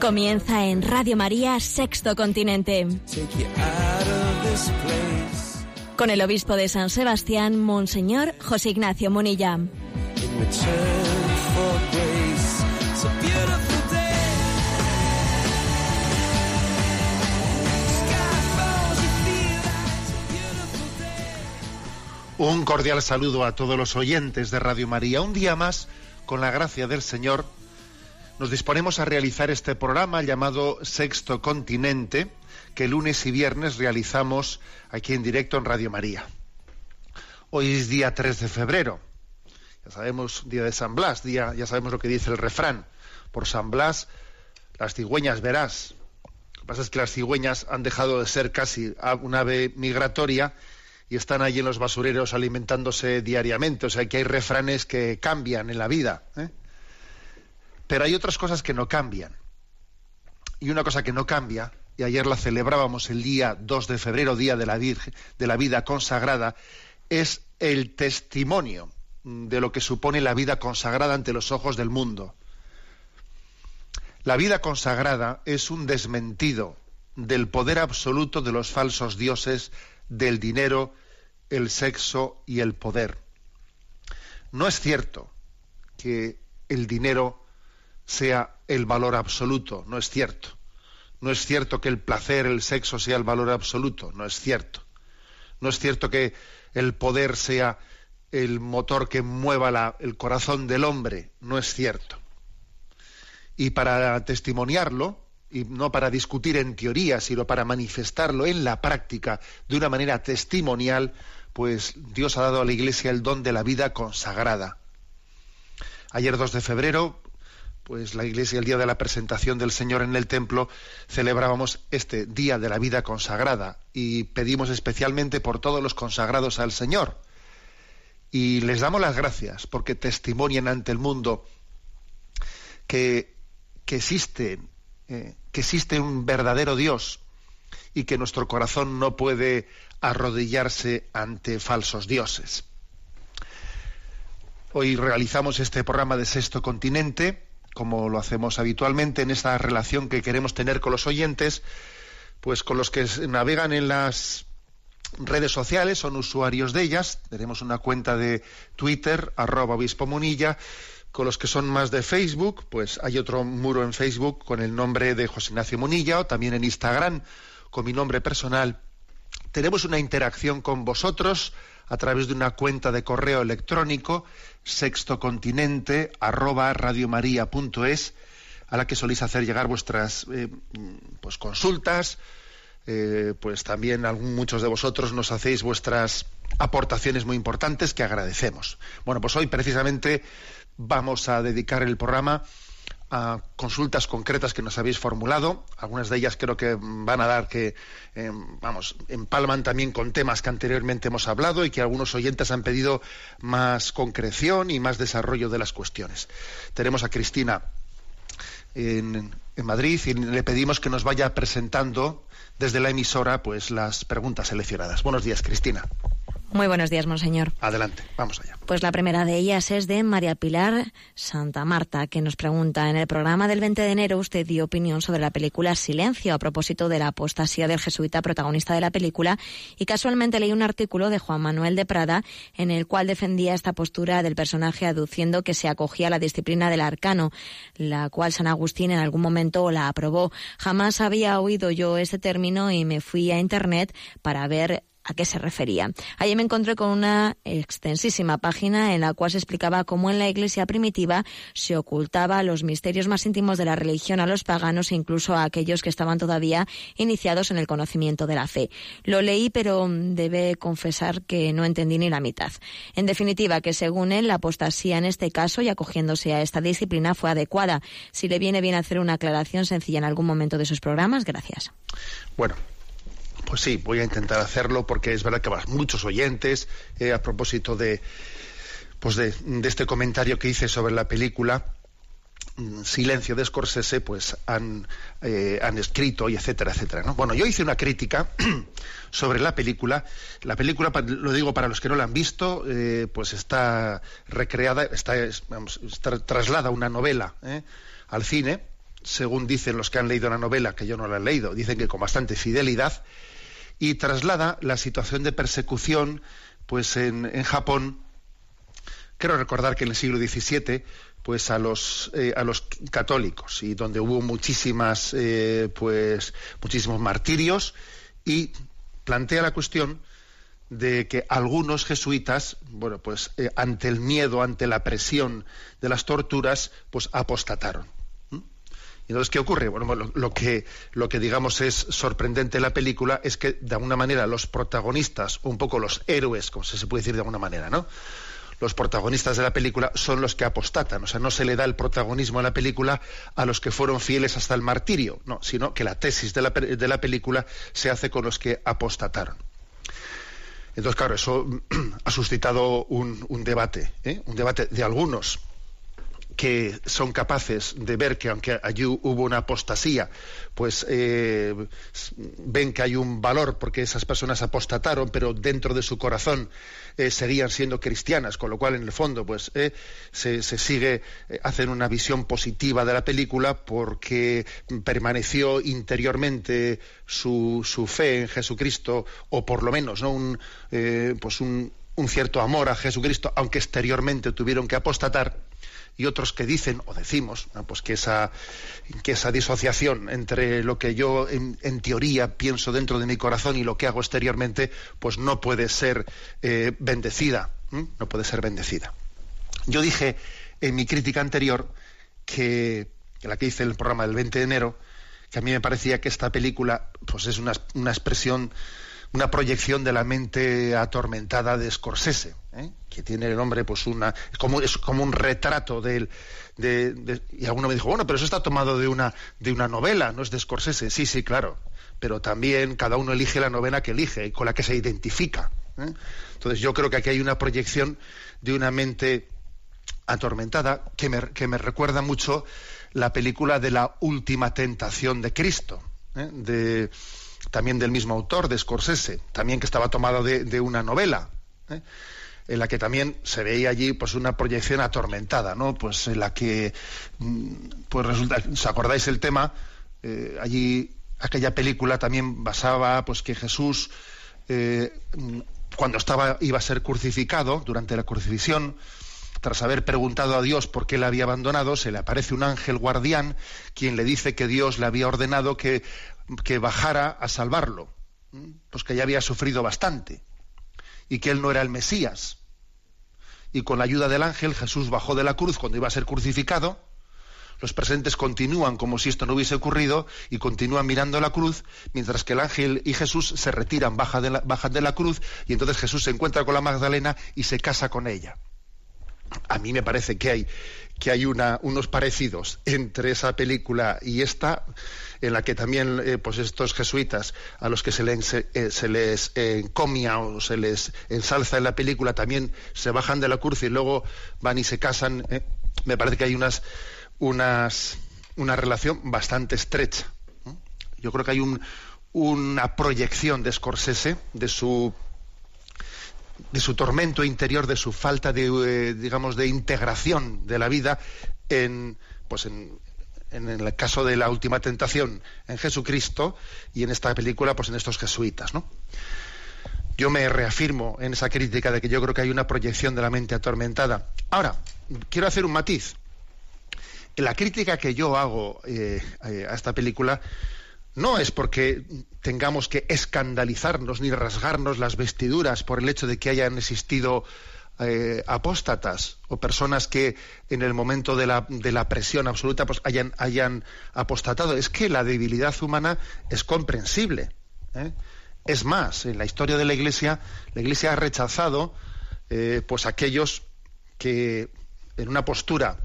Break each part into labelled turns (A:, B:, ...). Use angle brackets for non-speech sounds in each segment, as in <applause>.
A: Comienza en Radio María Sexto Continente. Con el obispo de San Sebastián, Monseñor José Ignacio Munilla.
B: Un cordial saludo a todos los oyentes de Radio María. Un día más, con la gracia del Señor, nos disponemos a realizar este programa llamado Sexto Continente, que lunes y viernes realizamos aquí en directo en Radio María. Hoy es día 3 de febrero. Ya sabemos, día de San Blas, día, ya sabemos lo que dice el refrán. Por San Blas, las cigüeñas verás. Lo que pasa es que las cigüeñas han dejado de ser casi un ave migratoria y están allí en los basureros alimentándose diariamente. O sea que hay refranes que cambian en la vida. ¿eh? Pero hay otras cosas que no cambian. Y una cosa que no cambia, y ayer la celebrábamos el día 2 de febrero, Día de la, de la Vida Consagrada, es el testimonio de lo que supone la vida consagrada ante los ojos del mundo. La vida consagrada es un desmentido del poder absoluto de los falsos dioses, del dinero, el sexo y el poder. No es cierto que el dinero sea el valor absoluto, no es cierto. No es cierto que el placer, el sexo sea el valor absoluto, no es cierto. No es cierto que el poder sea el motor que mueva la- el corazón del hombre, no es cierto. Y para testimoniarlo, y no para discutir en teoría, sino para manifestarlo en la práctica de una manera testimonial, pues Dios ha dado a la Iglesia el don de la vida consagrada. Ayer 2 de febrero, pues la Iglesia, el día de la presentación del Señor en el templo, celebrábamos este día de la vida consagrada y pedimos especialmente por todos los consagrados al Señor. Y les damos las gracias porque testimonian ante el mundo que, que existe, eh, que existe un verdadero Dios y que nuestro corazón no puede arrodillarse ante falsos dioses. Hoy realizamos este programa de Sexto Continente, como lo hacemos habitualmente en esta relación que queremos tener con los oyentes, pues con los que navegan en las redes sociales, son usuarios de ellas. Tenemos una cuenta de Twitter, arroba obispo munilla. Con los que son más de Facebook, pues hay otro muro en Facebook con el nombre de José Ignacio Munilla, o también en Instagram con mi nombre personal. Tenemos una interacción con vosotros a través de una cuenta de correo electrónico sextocontinente arroba radiomaria.es a la que soléis hacer llegar vuestras eh, pues consultas. Eh, pues también muchos de vosotros nos hacéis vuestras aportaciones muy importantes que agradecemos. Bueno pues hoy precisamente vamos a dedicar el programa a consultas concretas que nos habéis formulado. Algunas de ellas creo que van a dar que, eh, vamos, empalman también con temas que anteriormente hemos hablado y que algunos oyentes han pedido más concreción y más desarrollo de las cuestiones. Tenemos a Cristina en, en Madrid y le pedimos que nos vaya presentando desde la emisora pues las preguntas seleccionadas. Buenos días, Cristina.
A: Muy buenos días, monseñor.
B: Adelante, vamos allá.
A: Pues la primera de ellas es de María Pilar Santa Marta, que nos pregunta, en el programa del 20 de enero usted dio opinión sobre la película Silencio a propósito de la apostasía del jesuita protagonista de la película y casualmente leí un artículo de Juan Manuel de Prada en el cual defendía esta postura del personaje aduciendo que se acogía a la disciplina del arcano, la cual San Agustín en algún momento la aprobó. Jamás había oído yo ese término y me fui a Internet para ver a qué se refería. Allí me encontré con una extensísima página en la cual se explicaba cómo en la iglesia primitiva se ocultaba los misterios más íntimos de la religión a los paganos e incluso a aquellos que estaban todavía iniciados en el conocimiento de la fe. Lo leí, pero debe confesar que no entendí ni la mitad. En definitiva, que según él, la apostasía en este caso y acogiéndose a esta disciplina fue adecuada. Si le viene bien hacer una aclaración sencilla en algún momento de sus programas, gracias.
B: Bueno, pues sí, voy a intentar hacerlo porque es verdad que muchos oyentes, eh, a propósito de, pues de, este comentario que hice sobre la película, mm, Silencio de Scorsese, pues han, eh, han escrito y etcétera, etcétera. Bueno, yo hice una crítica <clears throat> sobre la película. La película, lo digo para los que no la han visto, eh, pues está recreada, está, traslada una novela al cine, según dicen los que han leído la novela, que yo no la he leído, dicen que con bastante fidelidad, y traslada la situación de persecución pues en, Japón. Quiero recordar que en el siglo XVII pues a los eh, a los católicos y donde hubo muchísimas eh, pues muchísimos martirios y plantea la cuestión de que algunos jesuitas bueno pues eh, ante el miedo ante la presión de las torturas pues apostataron entonces, ¿qué ocurre? Bueno, lo, que, lo que digamos es sorprendente en la película es que, de alguna manera, los protagonistas, un poco los héroes, como se puede decir de alguna manera, ¿no? Los protagonistas de la película son los que apostatan, o sea, no se le da el protagonismo a la película a los que fueron fieles hasta el martirio, no, sino que la tesis de la, película se hace con los que apostataron. Entonces, claro, eso <clears throat> ha suscitado un, un debate, ¿eh? un debate de algunos que son capaces de ver que aunque allí hubo una apostasía, pues eh, ven que hay un valor porque esas personas apostataron, pero dentro de su corazón eh, seguían siendo cristianas, con lo cual en el fondo pues eh, se, sigue hacen una visión positiva de la película porque permaneció interiormente su, su fe en Jesucristo o por lo menos no un pues un, un cierto amor a Jesucristo, aunque exteriormente tuvieron que apostatar y otros que dicen o decimos pues que esa que esa disociación entre lo que yo en, teoría pienso dentro de mi corazón y lo que hago exteriormente pues no puede ser eh, bendecida no puede ser bendecida. Yo dije en mi crítica anterior que en la que hice el programa del 20 de enero que a mí me parecía que esta película pues es una, una expresión una proyección de la mente atormentada de Scorsese, ¿eh? que tiene el nombre, pues una, es como, es como un retrato de, de, y alguno me dijo, bueno, pero eso está tomado de una, de una novela, no es de Scorsese. Sí, sí, claro, pero también cada uno elige la novela que elige y con la que se identifica. ¿eh? Entonces yo creo que aquí hay una proyección de una mente atormentada que me, que me recuerda mucho la película de la última tentación de Cristo, ¿eh? de también del mismo autor, de Scorsese, también que estaba tomado de, una novela, ¿eh? en la que también se veía allí pues una proyección atormentada, ¿no? Pues en la que mm, pues resulta, ¿os acordáis el tema? Eh, allí aquella película también basaba pues que Jesús eh, cuando estaba iba a ser crucificado durante la crucifixión tras haber preguntado a Dios por qué le había abandonado, se le aparece un ángel guardián quien le dice que Dios le había ordenado que que bajara a salvarlo, pues que ya había sufrido bastante y que él no era el Mesías. Y con la ayuda del ángel Jesús bajó de la cruz cuando iba a ser crucificado. Los presentes continúan como si esto no hubiese ocurrido y continúan mirando la cruz, mientras que el ángel y Jesús se retiran, bajan de la, bajan de la cruz y entonces Jesús se encuentra con la Magdalena y se casa con ella. A mí me parece que hay, que hay una, unos parecidos entre esa película y esta en la que también eh, pues estos jesuitas a los que se les, eh, se les encomia o se les ensalza en la película también se bajan de la cruz y luego van y se casan. Eh. Me parece que hay unas, unas, una relación bastante estrecha. Yo creo que hay un, una proyección de Scorsese, de su de su tormento interior, de su falta de, digamos, de integración de la vida en, pues en, en el caso de la última tentación en Jesucristo y en esta película, pues en estos jesuitas, ¿no? Yo me reafirmo en esa crítica de que yo creo que hay una proyección de la mente atormentada. Ahora, quiero hacer un matiz. La crítica que yo hago eh, eh, a esta película no es porque tengamos que escandalizarnos ni rasgarnos las vestiduras por el hecho de que hayan existido eh, apóstatas o personas que en el momento de la, de la presión absoluta pues hayan, hayan, apostatado. Es que la debilidad humana es comprensible. ¿eh? Es más, en la historia de la Iglesia, la Iglesia ha rechazado eh, pues aquellos que en una postura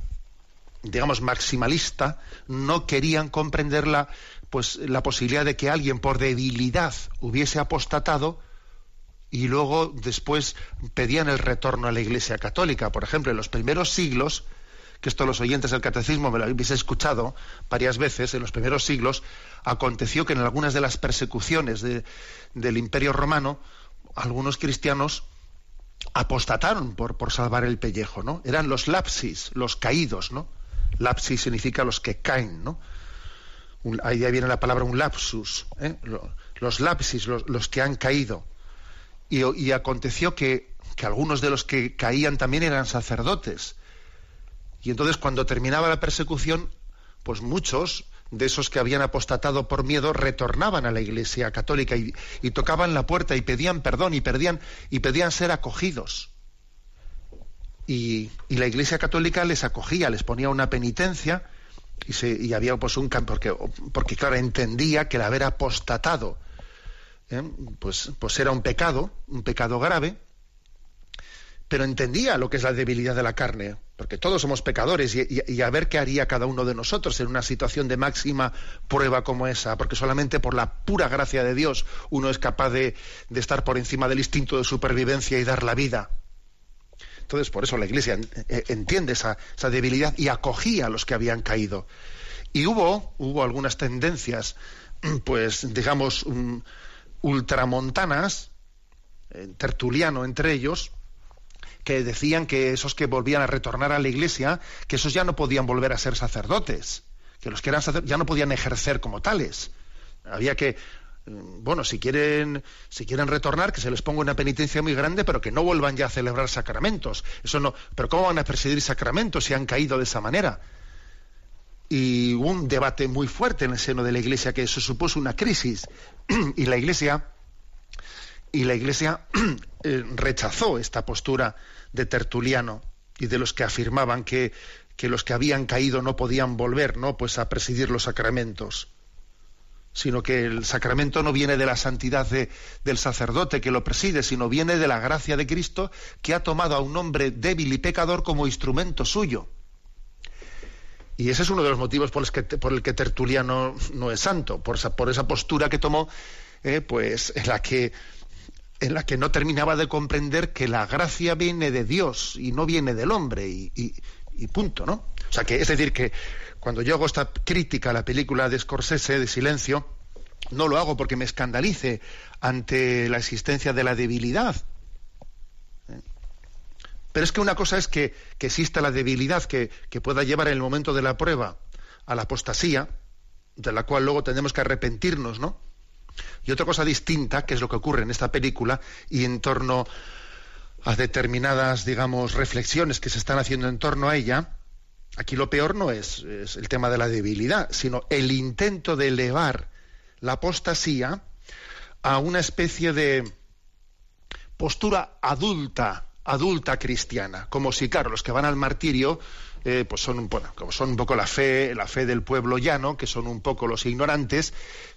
B: digamos maximalista no querían comprender la, pues, la posibilidad de que alguien por debilidad hubiese apostatado y luego después pedían el retorno a la Iglesia Católica. Por ejemplo, en los primeros siglos, que esto los oyentes del catecismo me lo habéis escuchado varias veces, en los primeros siglos aconteció que en algunas de las persecuciones del Imperio Romano, algunos cristianos apostataron por, por salvar el pellejo, ¿no? Eran los lapsis, los caídos, ¿no? Lapsis significa los que caen, ¿no? Ahí viene la palabra un lapsus, ¿eh? los lapsis, los que han caído. Y, aconteció que, algunos de los que caían también eran sacerdotes. Y entonces cuando terminaba la persecución, pues muchos de esos que habían apostatado por miedo retornaban a la Iglesia católica y, tocaban la puerta y pedían perdón y pedían, y pedían ser acogidos. Y, la Iglesia católica les acogía, les ponía una penitencia y, se, y había pues un porque, porque claro entendía que el haber apostatado ¿eh? pues, pues era un pecado, un pecado grave, pero entendía lo que es la debilidad de la carne, porque todos somos pecadores y, a ver qué haría cada uno de nosotros en una situación de máxima prueba como esa, porque solamente por la pura gracia de Dios uno es capaz de, estar por encima del instinto de supervivencia y dar la vida. Entonces, por eso la Iglesia eh, entiende esa, debilidad y acogía a los que habían caído. Y hubo, hubo algunas tendencias, <clears throat> pues, digamos, ultramontanas, Tertuliano entre ellos, que decían que esos que volvían a retornar a la iglesia, que esos ya no podían volver a ser sacerdotes, que los que eran sacerdotes ya no podían ejercer como tales. Había que, mm, bueno, si quieren, si quieren retornar, que se les ponga una penitencia muy grande, pero que no vuelvan ya a celebrar sacramentos. Eso no, pero ¿cómo van a presidir sacramentos si han caído de esa manera? Y hubo un debate muy fuerte en el seno de la Iglesia que eso supuso una crisis <clears throat> y la Iglesia y la Iglesia <clears throat> eh, rechazó esta postura de Tertuliano y de los que afirmaban que, que, los que habían caído no podían volver, ¿no? Pues a presidir los sacramentos, sino que el sacramento no viene de la santidad del sacerdote que lo preside, sino viene de la gracia de Cristo que ha tomado a un hombre débil y pecador como instrumento suyo. Y ese es uno de los motivos por, los que, por el que Tertuliano no es santo, por esa, postura que tomó, eh, pues en la que en la que no terminaba de comprender que la gracia viene de Dios y no viene del hombre y, punto, ¿no? O sea que es decir que cuando yo hago esta crítica a la película de Scorsese de Silencio, no lo hago porque me escandalice ante la existencia de la debilidad, pero es que una cosa es que, exista la debilidad que, pueda llevar en el momento de la prueba a la apostasía, de la cual luego tenemos que arrepentirnos, ¿no? Y otra cosa distinta, que es lo que ocurre en esta película y en torno a determinadas, digamos, reflexiones que se están haciendo en torno a ella, aquí lo peor no es, es el tema de la debilidad, sino el intento de elevar la apostasía a una especie de postura adulta adulta cristiana, como si, claro, los que van al martirio, eh, pues son, bueno, como son un poco la fe, la fe del pueblo llano, que son un poco los ignorantes,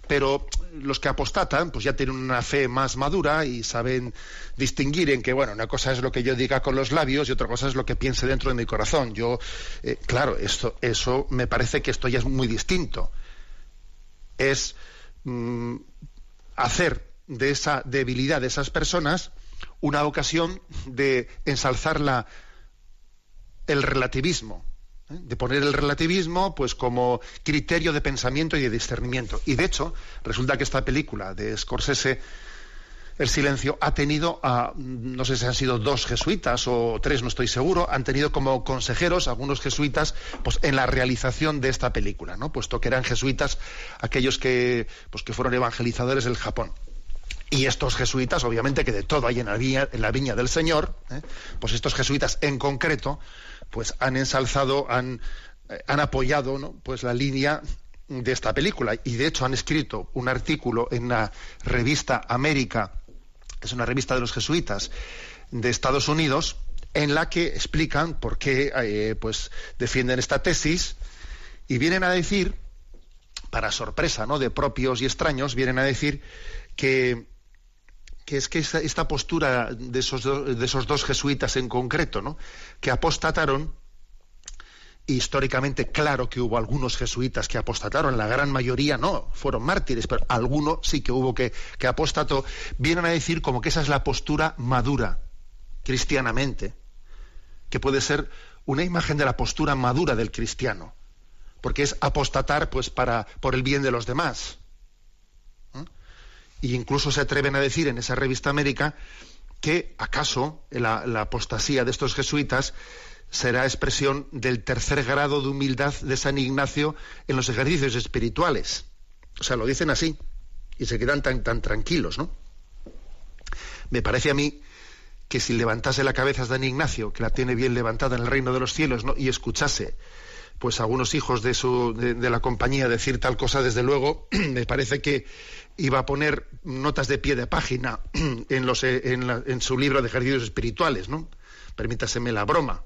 B: pero los que apostatan, pues ya tienen una fe más madura y saben distinguir en que, bueno, una cosa es lo que yo diga con los labios y otra cosa es lo que piense dentro de mi corazón. Yo, eh, claro, esto, eso me parece que esto ya es muy distinto. Es mm, hacer de esa debilidad de esas personas una ocasión de ensalzar la, el relativismo, ¿eh? de poner el relativismo pues como criterio de pensamiento y de discernimiento. Y de hecho, resulta que esta película de Scorsese, El silencio, ha tenido a, no sé si han sido dos jesuitas o tres, no estoy seguro, han tenido como consejeros algunos jesuitas pues, en la realización de esta película, ¿no? puesto que eran jesuitas aquellos que, pues, que fueron evangelizadores del Japón. Y estos jesuitas, obviamente que de todo hay en la viña, en la viña del Señor, ¿eh? pues estos jesuitas en concreto, pues han ensalzado, han, eh, han apoyado ¿no? pues la línea de esta película. Y de hecho han escrito un artículo en la revista América, es una revista de los jesuitas de Estados Unidos, en la que explican por qué eh, pues, defienden esta tesis y vienen a decir, para sorpresa ¿no? de propios y extraños, vienen a decir que, que es que esta, postura de esos, de esos dos jesuitas en concreto, ¿no? que apostataron, históricamente claro que hubo algunos jesuitas que apostataron, la gran mayoría no, fueron mártires, pero alguno sí que hubo que, que apostató, vienen a decir como que esa es la postura madura, cristianamente, que puede ser una imagen de la postura madura del cristiano, porque es apostatar pues para por el bien de los demás. Y incluso se atreven a decir en esa revista América que acaso la, la apostasía de estos jesuitas será expresión del tercer grado de humildad de San Ignacio en los ejercicios espirituales. O sea, lo dicen así y se quedan tan, tan tranquilos, ¿no? Me parece a mí que si levantase la cabeza San Ignacio, que la tiene bien levantada en el reino de los cielos, ¿no? y escuchase pues a algunos hijos de, su, de, la compañía decir tal cosa, desde luego, <clears throat> me parece que iba a poner notas de pie de página <clears throat> en, los, en, en su libro de ejercicios espirituales, ¿no? Permítaseme la broma.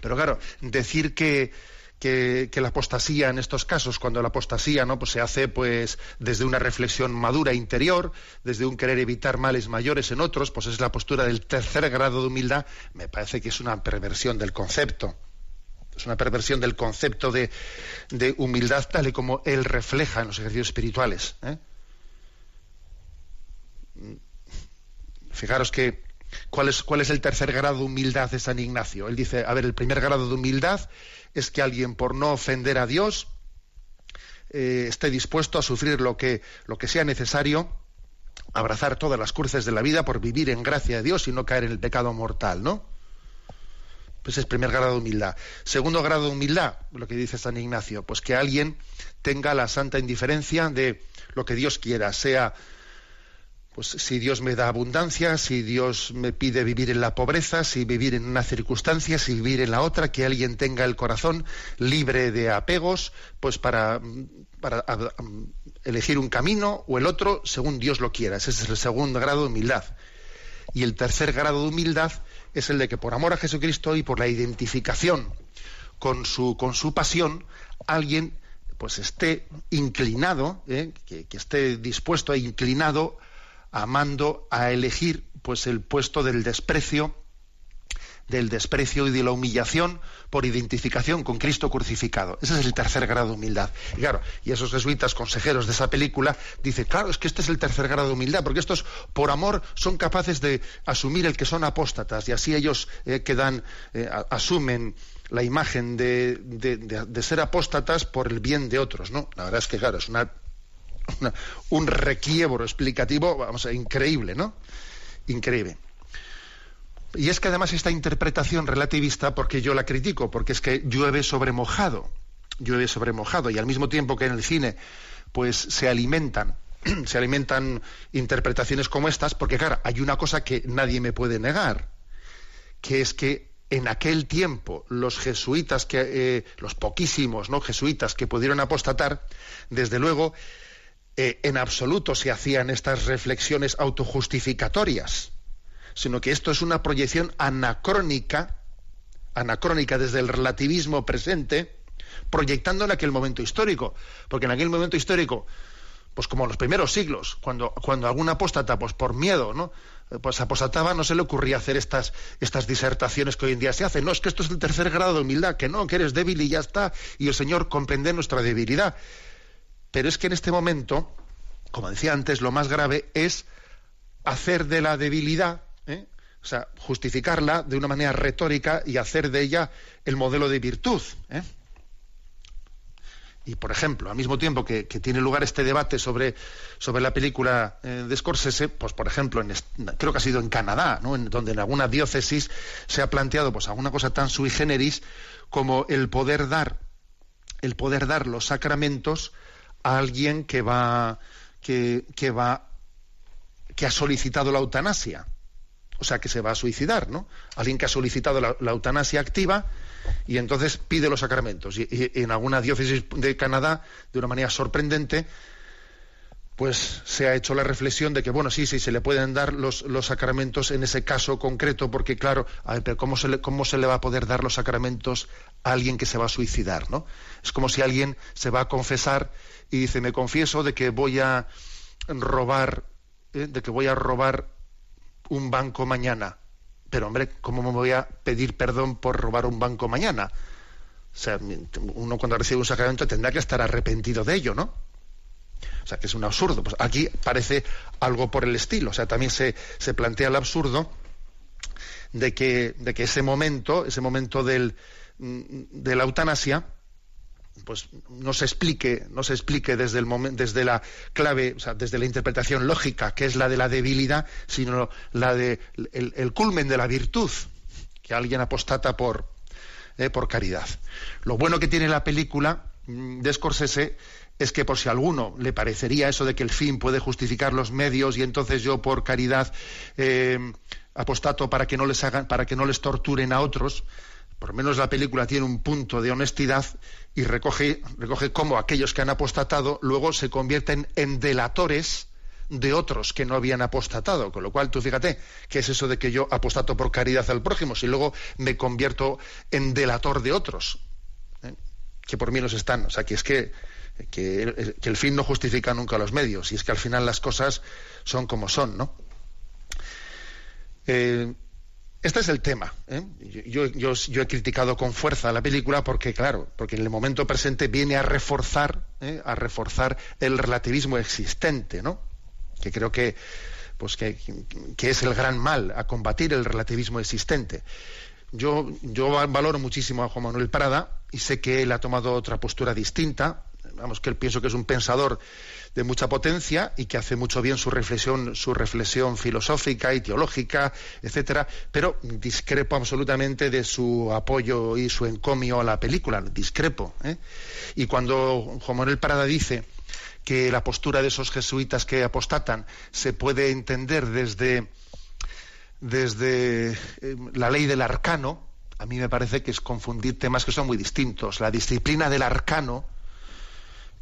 B: Pero claro, decir que, que, la apostasía en estos casos, cuando la apostasía ¿no? pues se hace pues desde una reflexión madura interior, desde un querer evitar males mayores en otros, pues es la postura del tercer grado de humildad, me parece que es una perversión del concepto. Es una perversión del concepto de, humildad tal y como él refleja en los ejercicios espirituales. ¿eh? Fijaros que ¿Cuál es, ¿Cuál es el tercer grado de humildad de San Ignacio? Él dice, a ver, el primer grado de humildad es que alguien por no ofender a Dios eh, esté dispuesto a sufrir lo que, lo que sea necesario, abrazar todas las cruces de la vida por vivir en gracia de Dios y no caer en el pecado mortal, ¿no? Pues es primer grado de humildad. Segundo grado de humildad, lo que dice San Ignacio, pues que alguien tenga la santa indiferencia de lo que Dios quiera, sea pues si Dios me da abundancia, si Dios me pide vivir en la pobreza, si vivir en una circunstancia, si vivir en la otra, que alguien tenga el corazón libre de apegos, pues para, para elegir un camino o el otro según Dios lo quiera. Ese es el segundo grado de humildad. Y el tercer grado de humildad es el de que por amor a Jesucristo y por la identificación con su, con su pasión, alguien pues esté inclinado, ¿eh? que, que esté dispuesto e inclinado amando a elegir pues el puesto del desprecio del desprecio y de la humillación por identificación con Cristo crucificado. Ese es el tercer grado de humildad. Y claro, y esos jesuitas consejeros de esa película dicen, claro, es que este es el tercer grado de humildad, porque estos por amor son capaces de asumir el que son apóstatas y así ellos eh, quedan, eh, asumen la imagen de, de, ser apóstatas por el bien de otros, ¿no? La verdad es que, claro, es una un requiebro explicativo, vamos, increíble, ¿no? Increíble. Y es que además esta interpretación relativista, porque yo la critico, porque es que llueve sobre mojado, llueve sobre mojado, y al mismo tiempo que en el cine, pues se alimentan, <clears throat> se alimentan interpretaciones como estas, porque claro, hay una cosa que nadie me puede negar, que es que en aquel tiempo los jesuitas que eh, los poquísimos no jesuitas que pudieron apostatar desde luego eh, en absoluto se hacían estas reflexiones autojustificatorias, sino que esto es una proyección anacrónica, anacrónica desde el relativismo presente, proyectando en aquel momento histórico, porque en aquel momento histórico, pues como en los primeros siglos, cuando, cuando algún apóstata, pues por miedo, ¿no? pues apostataba, no se le ocurría hacer estas, estas disertaciones que hoy en día se hacen. No, es que esto es el tercer grado de humildad, que no, que eres débil y ya está, y el Señor comprende nuestra debilidad. Pero es que en este momento, como decía antes, lo más grave es hacer de la debilidad. O sea, justificarla de una manera retórica y hacer de ella el modelo de virtud. ¿eh? Y, por ejemplo, al mismo tiempo que, tiene lugar este debate sobre, sobre la película eh, de Scorsese, pues, por ejemplo, en, creo que ha sido en Canadá, ¿no? en, donde en alguna diócesis se ha planteado pues, alguna cosa tan sui generis como el poder dar, el poder dar los sacramentos a alguien que va que, va que ha solicitado la eutanasia o sea que se va a suicidar, ¿no? Alguien que ha solicitado la, eutanasia activa y entonces pide los sacramentos. Y, en alguna diócesis de Canadá, de una manera sorprendente, pues se ha hecho la reflexión de que, bueno, sí, sí, se le pueden dar los, sacramentos en ese caso concreto, porque claro, a ver, pero ¿cómo se, le, ¿cómo se le va a poder dar los sacramentos a alguien que se va a suicidar, ¿no? Es como si alguien se va a confesar y dice, me confieso de que voy a robar, ¿eh? de que voy a robar un banco mañana. Pero hombre, ¿cómo me voy a pedir perdón por robar un banco mañana? O sea, uno cuando recibe un sacramento tendrá que estar arrepentido de ello, ¿no? O sea, que es un absurdo. Pues aquí parece algo por el estilo. O sea, también se, se plantea el absurdo de que, de que ese momento, ese momento del, de la eutanasia, pues no se explique, no se explique desde el desde la clave, o sea, desde la interpretación lógica, que es la de la debilidad, sino la de el, culmen de la virtud, que alguien apostata por, eh, por caridad. Lo bueno que tiene la película mm, de Scorsese es que por si a alguno le parecería eso de que el fin puede justificar los medios y entonces yo por caridad eh, apostato para que no les hagan, para que no les torturen a otros, por lo menos la película tiene un punto de honestidad y recoge, recoge cómo aquellos que han apostatado luego se convierten en delatores de otros que no habían apostatado. Con lo cual, tú fíjate, ¿qué es eso de que yo apostato por caridad al prójimo si luego me convierto en delator de otros? ¿Eh? Que por mí nos están. O sea, que es que, que, el fin no justifica nunca los medios. Y es que al final las cosas son como son, ¿no? Eh, este es el tema. ¿eh? Yo, he criticado con fuerza la película porque, claro, porque en el momento presente viene a reforzar, ¿eh? a reforzar el relativismo existente, ¿no? Que creo que, pues que, es el gran mal a combatir el relativismo existente. Yo, yo valoro muchísimo a Juan Manuel Prada y sé que él ha tomado otra postura distinta. Vamos, que él pienso que es un pensador de mucha potencia y que hace mucho bien su reflexión, su reflexión filosófica y teológica, etcétera, pero discrepo absolutamente de su apoyo y su encomio a la película, discrepo. ¿eh? Y cuando Juan Manuel Parada dice que la postura de esos jesuitas que apostatan se puede entender desde, desde eh, la ley del arcano, a mí me parece que es confundir temas que son muy distintos. La disciplina del arcano,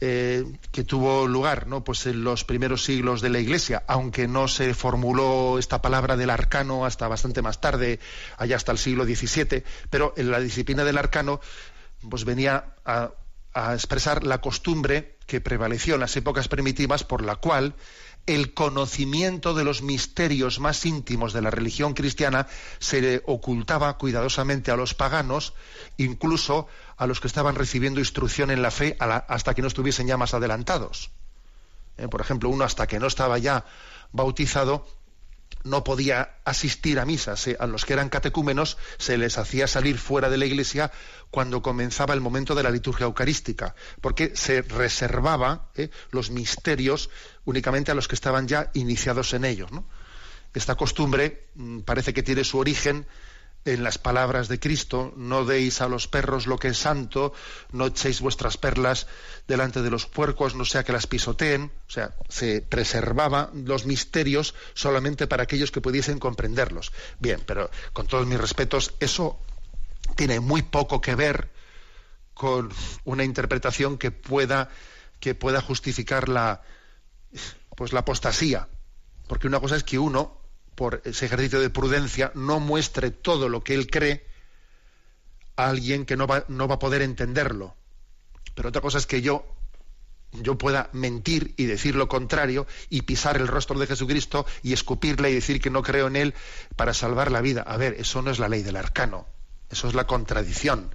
B: eh, que tuvo lugar ¿no? pues en los primeros siglos de la Iglesia, aunque no se formuló esta palabra del arcano hasta bastante más tarde, allá hasta el siglo XVII, pero en la disciplina del arcano pues venía a, a expresar la costumbre que prevaleció en las épocas primitivas por la cual el conocimiento de los misterios más íntimos de la religión cristiana se ocultaba cuidadosamente a los paganos, incluso a los que estaban recibiendo instrucción en la fe hasta que no estuviesen ya más adelantados. Eh, por ejemplo, uno hasta que no estaba ya bautizado no podía asistir a misas. A los que eran catecúmenos se les hacía salir fuera de la iglesia cuando comenzaba el momento de la liturgia eucarística, porque se reservaba eh, los misterios únicamente a los que estaban ya iniciados en ellos. Esta costumbre mm, parece que tiene su origen en las palabras de Cristo, no deis a los perros lo que es santo, no echéis vuestras perlas delante de los puercos, no sea que las pisoteen, o sea, se preservaba los misterios solamente para aquellos que pudiesen comprenderlos. Bien, pero con todos mis respetos, eso tiene muy poco que ver con una interpretación que pueda que pueda justificar la pues la apostasía, porque una cosa es que uno por ese ejercicio de prudencia, no muestre todo lo que él cree a alguien que no va, no va a poder entenderlo. Pero otra cosa es que yo, yo pueda mentir y decir lo contrario y pisar el rostro de Jesucristo y escupirle y decir que no creo en él para salvar la vida. A ver, eso no es la ley del arcano. Eso es la contradicción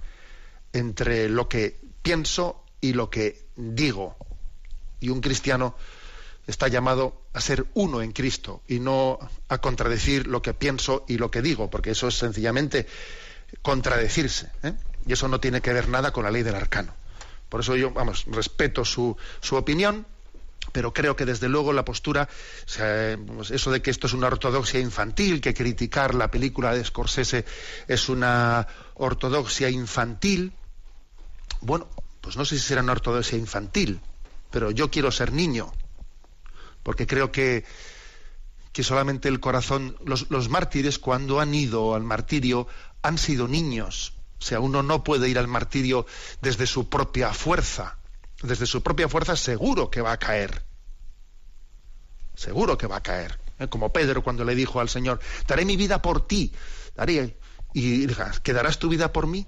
B: entre lo que pienso y lo que digo. Y un cristiano está llamado a ser uno en Cristo y no a contradecir lo que pienso y lo que digo, porque eso es sencillamente contradecirse. ¿eh? Y eso no tiene que ver nada con la ley del arcano. Por eso yo, vamos, respeto su, su opinión, pero creo que desde luego la postura, pues eso de que esto es una ortodoxia infantil, que criticar la película de Scorsese es una ortodoxia infantil, bueno, pues no sé si será una ortodoxia infantil, pero yo quiero ser niño porque creo que, que solamente el corazón, los, los mártires cuando han ido al martirio han sido niños. O sea, uno no puede ir al martirio desde su propia fuerza. Desde su propia fuerza seguro que va a caer. Seguro que va a caer. ¿eh? Como Pedro cuando le dijo al Señor, daré mi vida por ti. Daré. Y ¿quedarás tu vida por mí?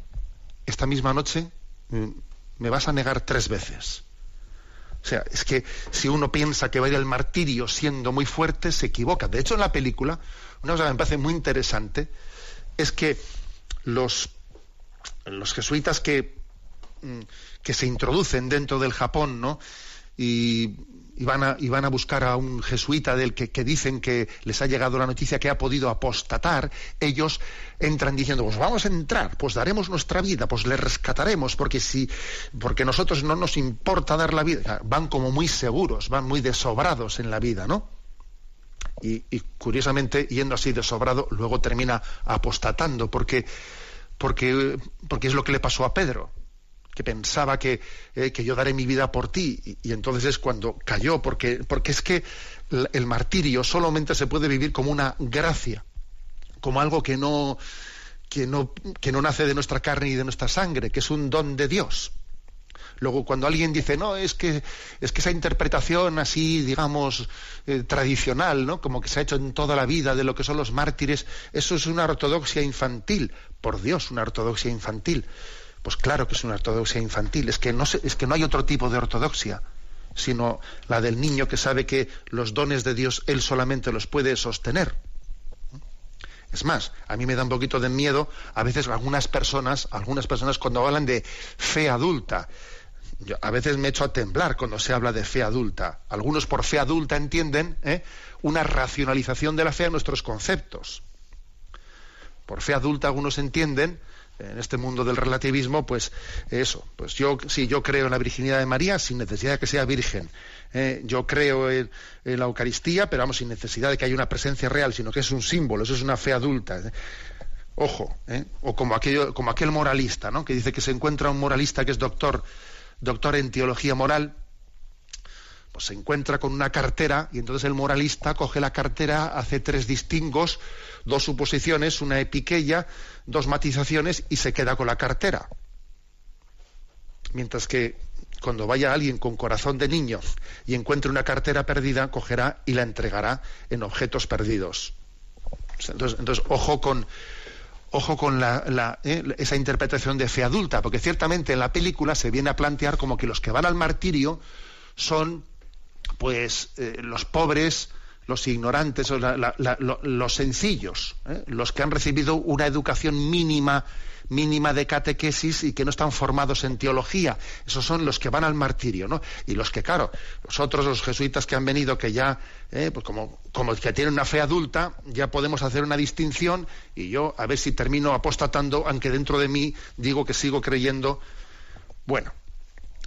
B: Esta misma noche mm, me vas a negar tres veces. O sea, es que si uno piensa que va a ir al martirio siendo muy fuerte, se equivoca. De hecho, en la película, una cosa que me parece muy interesante es que los, los jesuitas que, mm, que se introducen dentro del Japón, ¿no? Y van a, a buscar a un jesuita del que, dicen que les ha llegado la noticia que ha podido apostatar, ellos entran diciendo, pues vamos a entrar, pues daremos nuestra vida, pues le rescataremos, porque si, porque nosotros no nos importa dar la vida, van como muy seguros, van muy desobrados en la vida, ¿no? Y, y curiosamente, yendo así desobrado, luego termina apostatando, porque, porque, porque es lo que le pasó a Pedro que pensaba que, eh, que, yo daré mi vida por ti. Y, entonces es cuando cayó, porque, porque es que el martirio solamente se puede vivir como una gracia, como algo que no, que no, que no nace de nuestra carne y de nuestra sangre, que es un don de Dios. Luego, cuando alguien dice, no, es que, es que esa interpretación así, digamos, eh, tradicional, ¿no? Como que se ha hecho en toda la vida de lo que son los mártires, eso es una ortodoxia infantil. Por Dios, una ortodoxia infantil. Pues claro que es una ortodoxia infantil, es que no, es que no hay otro tipo de ortodoxia, sino la del niño que sabe que los dones de Dios él solamente los puede sostener. Es más, a mí me da un poquito de miedo a veces algunas personas, algunas personas cuando hablan de fe adulta. a veces me echo a temblar cuando se habla de fe adulta. Algunos por fe adulta entienden ¿eh? una racionalización de la fe a nuestros conceptos. Por fe adulta algunos entienden en este mundo del relativismo, pues eso, pues yo sí, yo creo en la virginidad de María sin necesidad de que sea virgen. Eh, yo creo en, la Eucaristía, pero vamos, sin necesidad de que haya una presencia real, sino que es un símbolo, eso es una fe adulta. ¿eh? Ojo, ¿eh? o como, aquello, como aquel moralista, ¿no? que dice que se encuentra un moralista que es doctor, doctor en teología moral, pues se encuentra con una cartera y entonces el moralista coge la cartera, hace tres distingos, dos suposiciones, una epiqueya, dos matizaciones y se queda con la cartera. Mientras que cuando vaya alguien con corazón de niño y encuentre una cartera perdida, cogerá y la entregará en objetos perdidos. Entonces, ojo con, ojo con la, eh, esa interpretación de fe adulta, porque ciertamente en la película se viene a plantear como que los que van al martirio son pues eh, los pobres, los ignorantes, los sencillos, ¿eh? los que han recibido una educación mínima, mínima de catequesis y que no están formados en teología. Esos son los que van al martirio, ¿no? Y los que, claro, los otros, los jesuitas que han venido, que ya, ¿eh? pues como, como que tienen una fe adulta, ya podemos hacer una distinción y yo a ver si termino apostatando, aunque dentro de mí digo que sigo creyendo. Bueno,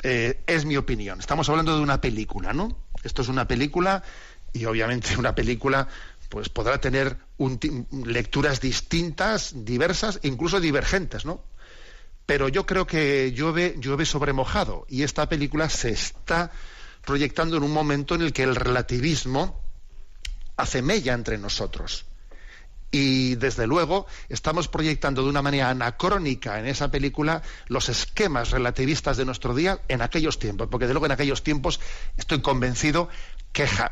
B: es mi opinión. Estamos hablando de una película, ¿no? Esto es una película y obviamente una película pues podrá tener lecturas distintas, diversas, incluso divergentes, ¿no? Pero yo creo que llueve, llueve sobre mojado y esta película se está proyectando en un momento en el que el relativismo hace mella entre nosotros. Y desde luego estamos proyectando de una manera anacrónica en esa película los esquemas relativistas de nuestro día en aquellos tiempos, porque de luego en aquellos tiempos estoy convencido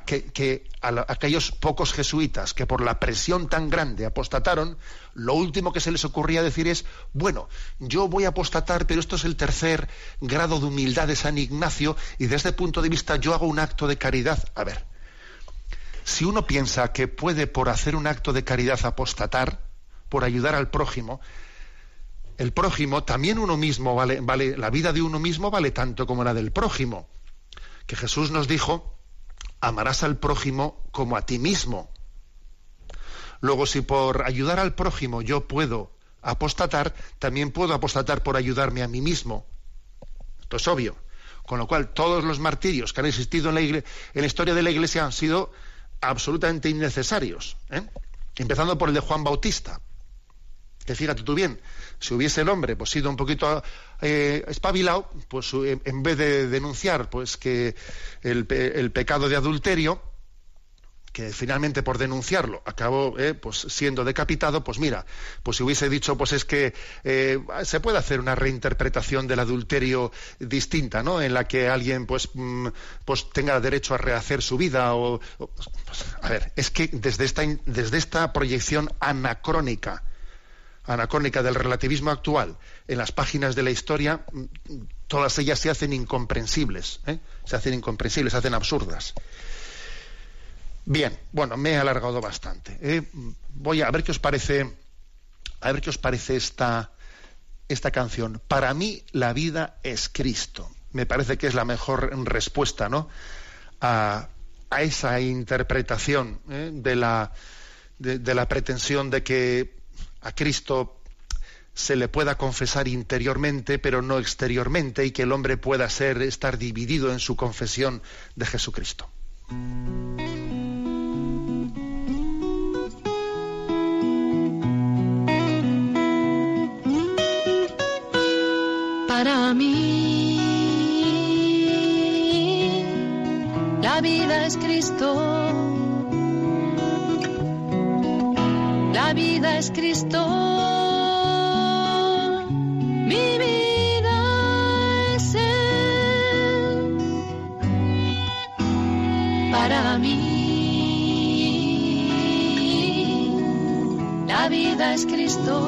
B: que, que, aquellos pocos jesuitas que por la presión tan grande apostataron, lo último que se les ocurría decir es, bueno, yo voy a apostatar, pero esto es el tercer grado de humildad de San Ignacio y desde este punto de vista yo hago un acto de caridad. A ver, si uno piensa que puede por hacer un acto de caridad apostatar, por ayudar al prójimo, el prójimo, también uno mismo vale, vale, la vida de uno mismo vale tanto como la del prójimo. Que Jesús nos dijo, amarás al prójimo como a ti mismo. Luego, si por ayudar al prójimo yo puedo apostatar, también puedo apostatar por ayudarme a mí mismo. Esto es obvio. Con lo cual, todos los martirios que han existido en la, en la historia de la Iglesia han sido absolutamente innecesarios. ¿eh? Empezando por el de Juan Bautista. Que fíjate tú bien, si hubiese el hombre pues sido un poquito eh, espabilado, pues en vez de denunciar pues que el, pecado de adulterio, que finalmente por denunciarlo acabó eh, pues siendo decapitado, pues mira, pues si hubiese dicho, pues es que eh, se puede hacer una reinterpretación del adulterio distinta, ¿no? En la que alguien pues, mm, pues tenga derecho a rehacer su vida o, pues, a ver, es que desde esta desde esta proyección anacrónica anacrónica del relativismo actual en las páginas de la historia, mm, todas ellas se hacen incomprensibles, ¿eh? se hacen incomprensibles, se hacen absurdas. Bien, bueno, me he alargado bastante. ¿eh? Voy a, ver qué os parece, a ver qué os parece esta, esta canción. Para mí la vida es Cristo. Me parece que es la mejor respuesta, ¿no? A, esa interpretación ¿eh? de, la, de la pretensión de que a Cristo se le pueda confesar interiormente, pero no exteriormente, y que el hombre pueda ser, estar dividido en su confesión de Jesucristo.
C: La vida es Cristo. Mi vida es Él. Para mí, la vida es Cristo.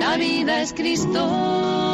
C: La vida es Cristo.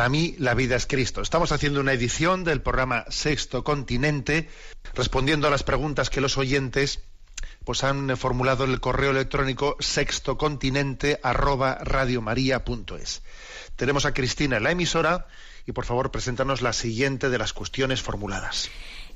C: Para mí la vida es Cristo.
B: Estamos haciendo una edición del programa Sexto Continente, respondiendo a las preguntas que los oyentes pues han formulado en el correo electrónico sextocontinente@radiomaria.es. Tenemos a Cristina en la emisora y por favor preséntanos la siguiente de las cuestiones formuladas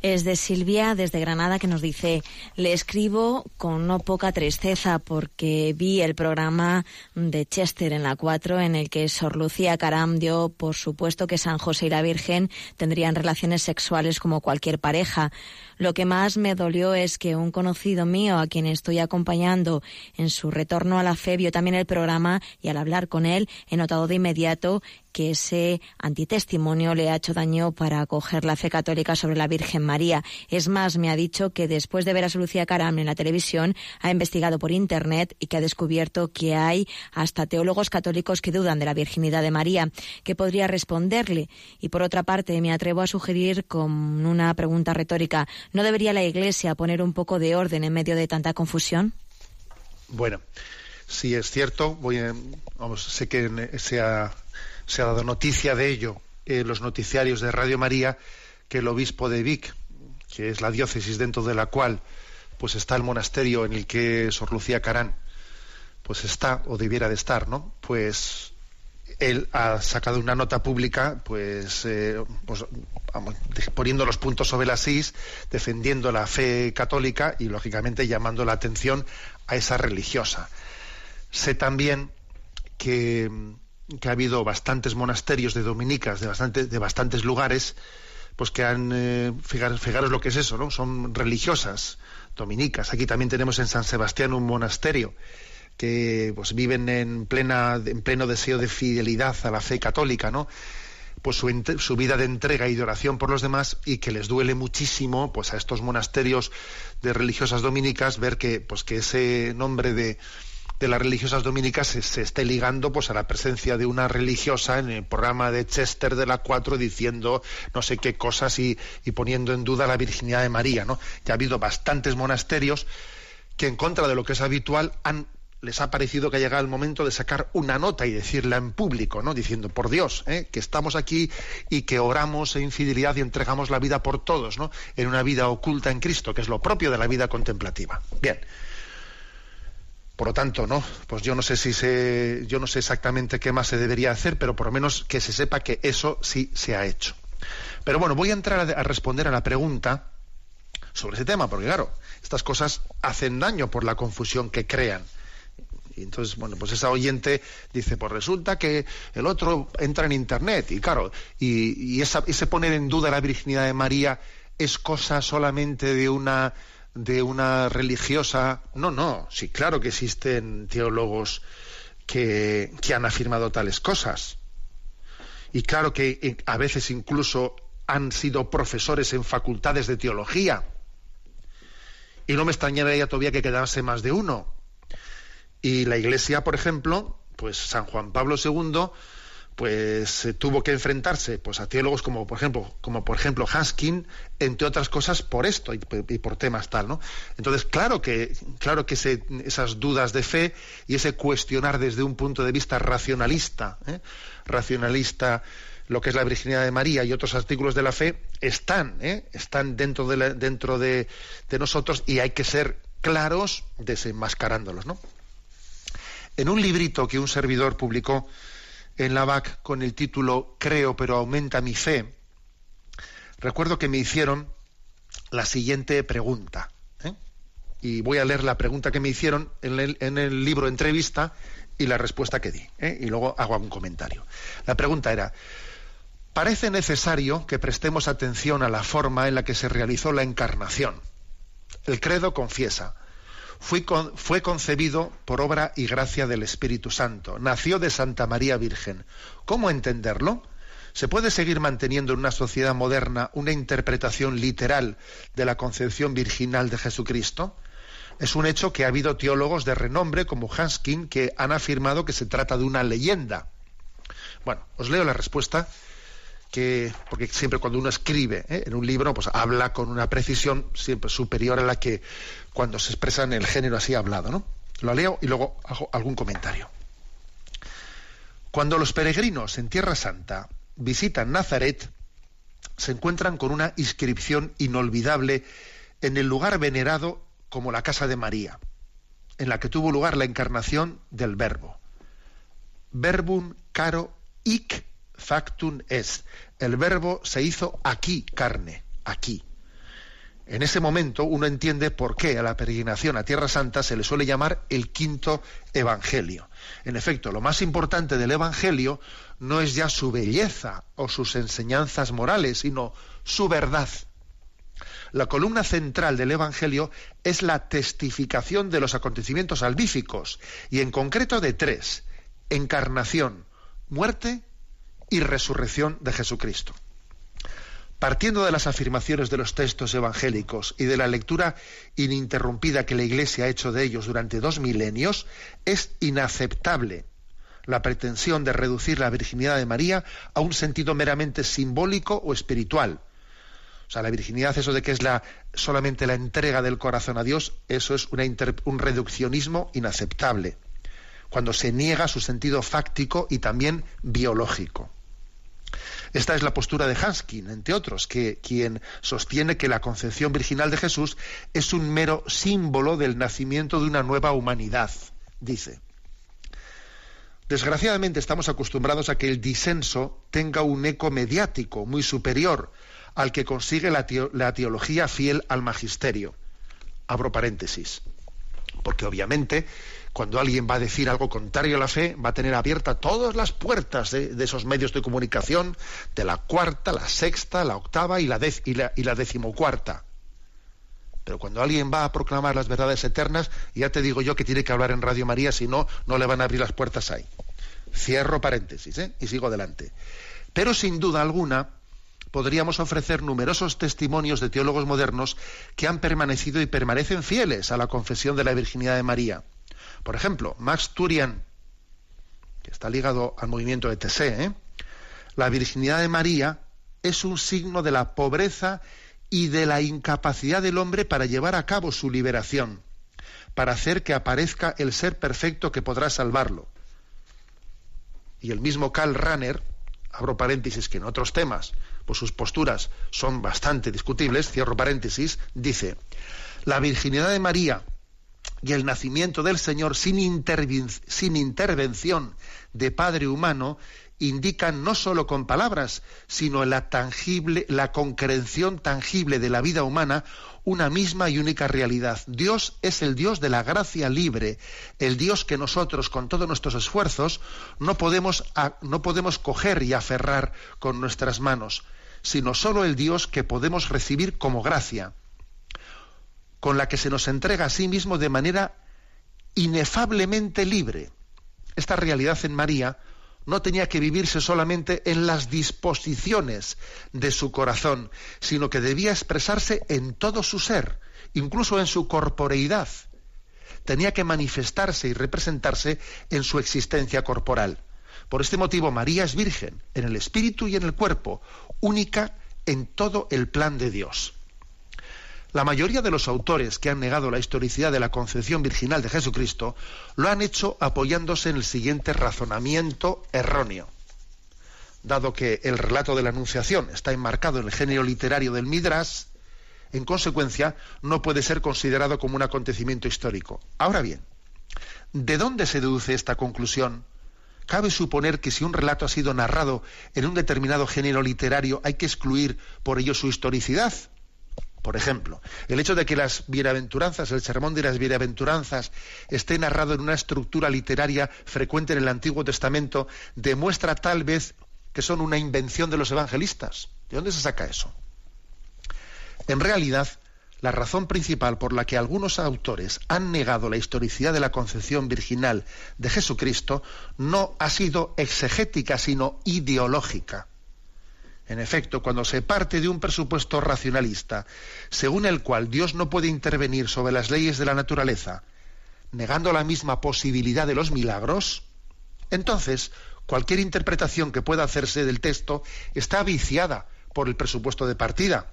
A: es de Silvia desde Granada que nos dice, le escribo con no poca tristeza porque vi el programa de Chester en la 4 en el que Sor Lucía Caram dio por supuesto que San José y la Virgen tendrían relaciones sexuales como cualquier pareja. Lo que más me dolió es que un conocido mío a quien estoy acompañando en su retorno a la fe vio también el programa y al hablar con él he notado de inmediato que ese antitestimonio le ha hecho daño para acoger la fe católica sobre la Virgen María. Es más, me ha dicho que después de ver a su Lucía Caram en la televisión, ha investigado por Internet y que ha descubierto que hay hasta teólogos católicos que dudan de la virginidad de María. ¿Qué podría responderle? Y por otra parte, me atrevo a sugerir con una pregunta retórica, ¿no debería la Iglesia poner un poco de orden en medio de tanta confusión?
B: Bueno, si es cierto, voy vamos, sé que se ha, se ha, dado noticia de ello en los noticiarios de Radio María que el obispo de Vic, que es la diócesis dentro de la cual pues está el monasterio en el que Sor Lucía Carán pues está o debiera de estar, ¿no? Pues él ha sacado una nota pública, pues, eh, pues poniendo los puntos sobre las is, defendiendo la fe católica y lógicamente llamando la atención a esa religiosa. Sé también que, ha habido bastantes monasterios de dominicas de, de bastantes lugares, pues que han, eh, fijaros, lo que es eso, ¿no? Son religiosas dominicas. Aquí también tenemos en San Sebastián un monasterio que pues viven en plena en pleno deseo de fidelidad a la fe católica, ¿no? Pues su, su, vida de entrega y de oración por los demás y que les duele muchísimo pues a estos monasterios de religiosas dominicas ver que pues que ese nombre de de las religiosas dominicas se, esté ligando pues a la presencia de una religiosa en el programa de Chester de la 4 diciendo no sé qué cosas y, poniendo en duda la virginidad de María, ¿no? Ya ha habido bastantes monasterios que en contra de lo que es habitual han les ha parecido que ha llegado el momento de sacar una nota y decirla en público, ¿no? Diciendo, por Dios, ¿eh? que estamos aquí y que oramos en fidelidad y entregamos la vida por todos, ¿no? En una vida oculta en Cristo, que es lo propio de la vida contemplativa. Bien. Por lo tanto, no, pues yo no sé si se, yo no sé exactamente qué más se debería hacer, pero por lo menos que se sepa que eso sí se ha hecho. Pero bueno, voy a entrar a, responder a la pregunta sobre ese tema, porque claro, estas cosas hacen daño por la confusión que crean. Y entonces, bueno, pues esa oyente dice, pues resulta que el otro entra en Internet y claro, y, y ese poner en duda la virginidad de María es cosa solamente de una de una religiosa. No, no, sí, claro que existen teólogos que, que han afirmado tales cosas. Y claro que eh, a veces incluso han sido profesores en facultades de teología. Y no me extrañaría todavía que quedase más de uno. Y la Iglesia, por ejemplo, pues San Juan Pablo II pues eh, tuvo que enfrentarse pues a teólogos como por ejemplo como por ejemplo Haskin entre otras cosas por esto y, por temas tal no entonces claro que claro que esas dudas de fe y ese cuestionar desde un punto de vista racionalista ¿eh? racionalista lo que es la virginidad de María y otros artículos de la fe están ¿eh? están dentro de dentro de, de nosotros y hay que ser claros desenmascarándolos no en un librito que un servidor publicó en la BAC con el título Creo pero aumenta mi fe, recuerdo que me hicieron la siguiente pregunta. ¿eh? Y voy a leer la pregunta que me hicieron en el, libro entrevista y la respuesta que di. ¿eh? Y luego hago un comentario. La pregunta era, parece necesario que prestemos atención a la forma en la que se realizó la encarnación. El credo confiesa, fue concebido por obra y gracia del Espíritu Santo. Nació de Santa María Virgen. ¿Cómo entenderlo? ¿Se puede seguir manteniendo en una sociedad moderna una interpretación literal de la concepción virginal de Jesucristo? Es un hecho que ha habido teólogos de renombre como Hanskin que han afirmado que se trata de una leyenda. Bueno, os leo la respuesta que, porque siempre cuando uno escribe ¿eh? en un libro, pues habla con una precisión siempre superior a la que cuando se expresa en el género así hablado, ¿no? Lo leo y luego hago algún comentario. Cuando los peregrinos en Tierra Santa visitan Nazaret, se encuentran con una inscripción inolvidable en el lugar venerado como la casa de María, en la que tuvo lugar la encarnación del Verbo. Verbum caro ic factum est. El Verbo se hizo aquí carne, aquí. En ese momento uno entiende por qué a la peregrinación a Tierra Santa se le suele llamar el quinto Evangelio. En efecto, lo más importante del Evangelio no es ya su belleza o sus enseñanzas morales, sino su verdad. La columna central del Evangelio es la testificación de los acontecimientos salvíficos, y en concreto de tres, encarnación, muerte y resurrección de Jesucristo. Partiendo de las afirmaciones de los textos evangélicos y de la lectura ininterrumpida que la Iglesia ha hecho de ellos durante dos milenios, es inaceptable la pretensión de reducir la virginidad de María a un sentido meramente simbólico o espiritual. O sea, la virginidad, eso de que es la, solamente la entrega del corazón a Dios, eso es un reduccionismo inaceptable, cuando se niega su sentido fáctico y también biológico. Esta es la postura de Hanskin, entre otros, que quien sostiene que la concepción virginal de Jesús es un mero símbolo del nacimiento de una nueva humanidad, dice. Desgraciadamente estamos acostumbrados a que el disenso tenga un eco mediático muy superior al que consigue la, teología fiel al magisterio. Abro paréntesis. Porque obviamente cuando alguien va a decir algo contrario a la fe, va a tener abiertas todas las puertas de, esos medios de comunicación, de la cuarta, la sexta, la octava y la, la, y decimocuarta. Pero cuando alguien va a proclamar las verdades eternas, ya te digo yo que tiene que hablar en Radio María, si no, no le van a abrir las puertas ahí. Cierro paréntesis ¿eh? y sigo adelante. Pero sin duda alguna, podríamos ofrecer numerosos testimonios de teólogos modernos que han permanecido y permanecen fieles a la confesión de la virginidad de María. Por ejemplo, Max Turian, que está ligado al movimiento de TC, ¿eh? la virginidad de María es un signo de la pobreza y de la incapacidad del hombre para llevar a cabo su liberación, para hacer que aparezca el ser perfecto que podrá salvarlo. Y el mismo Karl Rahner, abro paréntesis que en otros temas, pues sus posturas son bastante discutibles, cierro paréntesis, dice, la virginidad de María y el nacimiento del Señor sin, intervención de Padre humano indican no sólo con palabras, sino la tangible, la concreción tangible de la vida humana, una misma y única realidad. Dios es el Dios de la gracia libre, el Dios que nosotros, con todos nuestros esfuerzos, no podemos, no podemos coger y aferrar con nuestras manos, sino sólo el Dios que podemos recibir como gracia, con la que se nos entrega a sí mismo de manera inefablemente libre. Esta realidad en María no tenía que vivirse solamente en las disposiciones de su corazón, sino que debía expresarse en todo su ser, incluso en su corporeidad. Tenía que manifestarse y representarse en su existencia corporal. Por este motivo María es virgen en el espíritu y en el cuerpo, única en todo el plan de Dios. La mayoría de los autores que han negado la historicidad de la concepción virginal de Jesucristo lo han hecho apoyándose en el siguiente razonamiento erróneo. Dado que el relato de la Anunciación está enmarcado en el género literario del Midrash, en consecuencia no puede ser considerado como un acontecimiento histórico. Ahora bien, ¿de dónde se deduce esta conclusión? ¿Cabe suponer que si un relato ha sido narrado en un determinado género literario hay que excluir por ello su historicidad? Por ejemplo, el hecho de que las bienaventuranzas, el sermón de las bienaventuranzas, esté narrado en una estructura literaria frecuente en el Antiguo Testamento, demuestra tal vez que son una invención de los evangelistas. ¿De dónde se saca eso? En realidad, la razón principal por la que algunos autores han negado la historicidad de la concepción virginal de Jesucristo no ha sido exegética, sino ideológica. En efecto, cuando se parte de un presupuesto racionalista, según el cual Dios no puede intervenir sobre las leyes de la naturaleza, negando la misma posibilidad de los milagros, entonces cualquier interpretación que pueda hacerse del texto está viciada por el presupuesto de partida.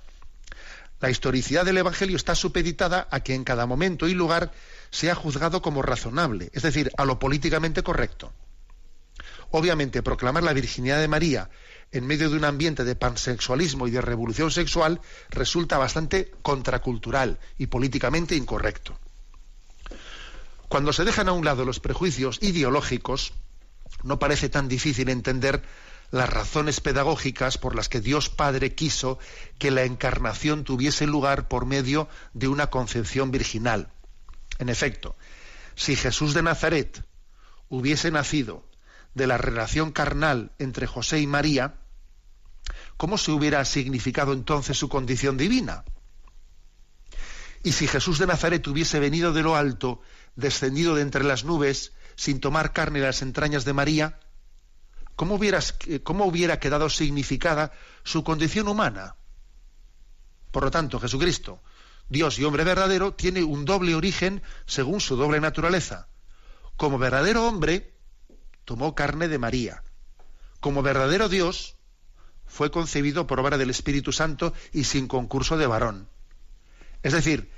B: La historicidad del Evangelio está supeditada a que en cada momento y lugar sea juzgado como razonable, es decir, a lo políticamente correcto. Obviamente, proclamar la virginidad de María en medio de un ambiente de pansexualismo y de revolución sexual resulta bastante contracultural y políticamente incorrecto. Cuando se dejan a un lado los prejuicios ideológicos, no parece tan difícil entender las razones pedagógicas por las que Dios Padre quiso que la encarnación tuviese lugar por medio de una concepción virginal. En efecto, si Jesús de Nazaret hubiese nacido de la relación carnal entre José y María, ¿cómo se hubiera significado entonces su condición divina? Y si Jesús de Nazaret hubiese venido de lo alto, descendido de entre las nubes, sin tomar carne en las entrañas de María, ¿cómo, hubieras, ¿cómo hubiera quedado significada su condición humana? Por lo tanto, Jesucristo, Dios y hombre verdadero, tiene un doble origen según su doble naturaleza. Como verdadero hombre, tomó carne de María. Como verdadero Dios, fue concebido por obra del Espíritu Santo y sin concurso de varón. Es decir,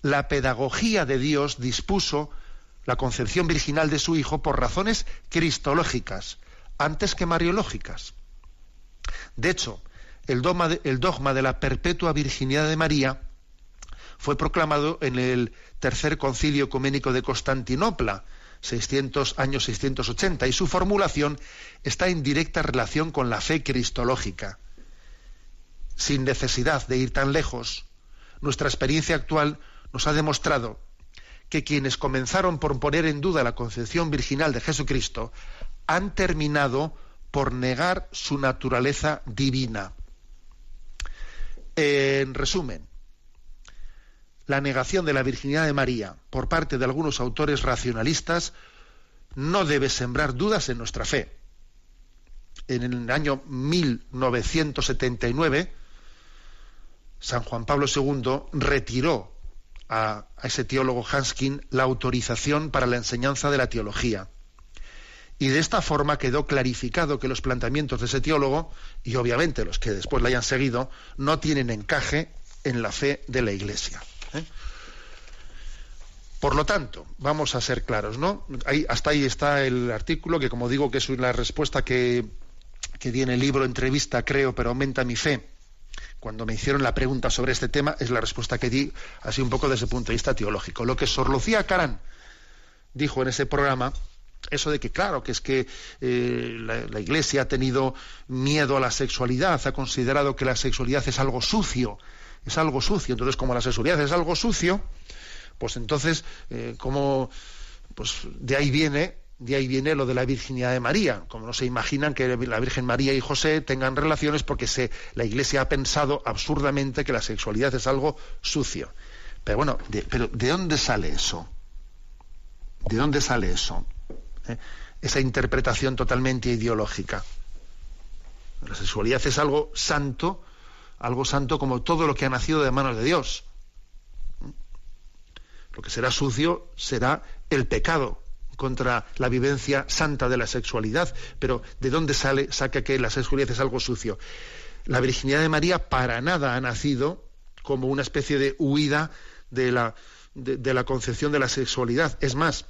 B: la pedagogía de Dios dispuso la concepción virginal de su Hijo por razones cristológicas, antes que mariológicas. De hecho, el dogma de, el dogma de la perpetua virginidad de María fue proclamado en el tercer concilio ecuménico de Constantinopla, 600 años 680, y su formulación está en directa relación con la fe cristológica. Sin necesidad de ir tan lejos, nuestra experiencia actual nos ha demostrado que quienes comenzaron por poner en duda la concepción virginal de Jesucristo han terminado por negar su naturaleza divina. En resumen, la negación de la virginidad de María por parte de algunos autores racionalistas no debe sembrar dudas en nuestra fe. En el año 1979, San Juan Pablo II retiró a, ese teólogo Hanskin la autorización para la enseñanza de la teología. Y de esta forma quedó clarificado que los planteamientos de ese teólogo, y obviamente los que después la hayan seguido, no tienen encaje en la fe de la Iglesia. ¿Eh? Por lo tanto, vamos a ser claros, ¿no? hasta ahí está el artículo, que como digo que es la respuesta que, que di en el libro entrevista, creo, pero aumenta mi fe. Cuando me hicieron la pregunta sobre este tema, es la respuesta que di, así un poco desde el punto de vista teológico. Lo que Sor Lucía Carán dijo en ese programa, eso de que, claro, que es que eh, la, la, Iglesia ha tenido miedo a la sexualidad, ha considerado que la sexualidad es algo sucio, es algo sucio. Entonces, como la sexualidad es algo sucio, pues entonces, eh, como pues de ahí viene, de ahí viene lo de la virginidad de María. Como no se imaginan que la Virgen María y José tengan relaciones porque se, la Iglesia ha pensado absurdamente que la sexualidad es algo sucio. Pero bueno, de, pero ¿de dónde sale eso? ¿De dónde sale eso? ¿Eh? Esa interpretación totalmente ideológica. La sexualidad es algo santo algo santo como todo lo que ha nacido de manos de Dios. Lo que será sucio será el pecado contra la vivencia santa de la sexualidad. Pero ¿de dónde sale, saca que la sexualidad es algo sucio? La virginidad de María para nada ha nacido como una especie de huida de la, de, la concepción de la sexualidad. Es más,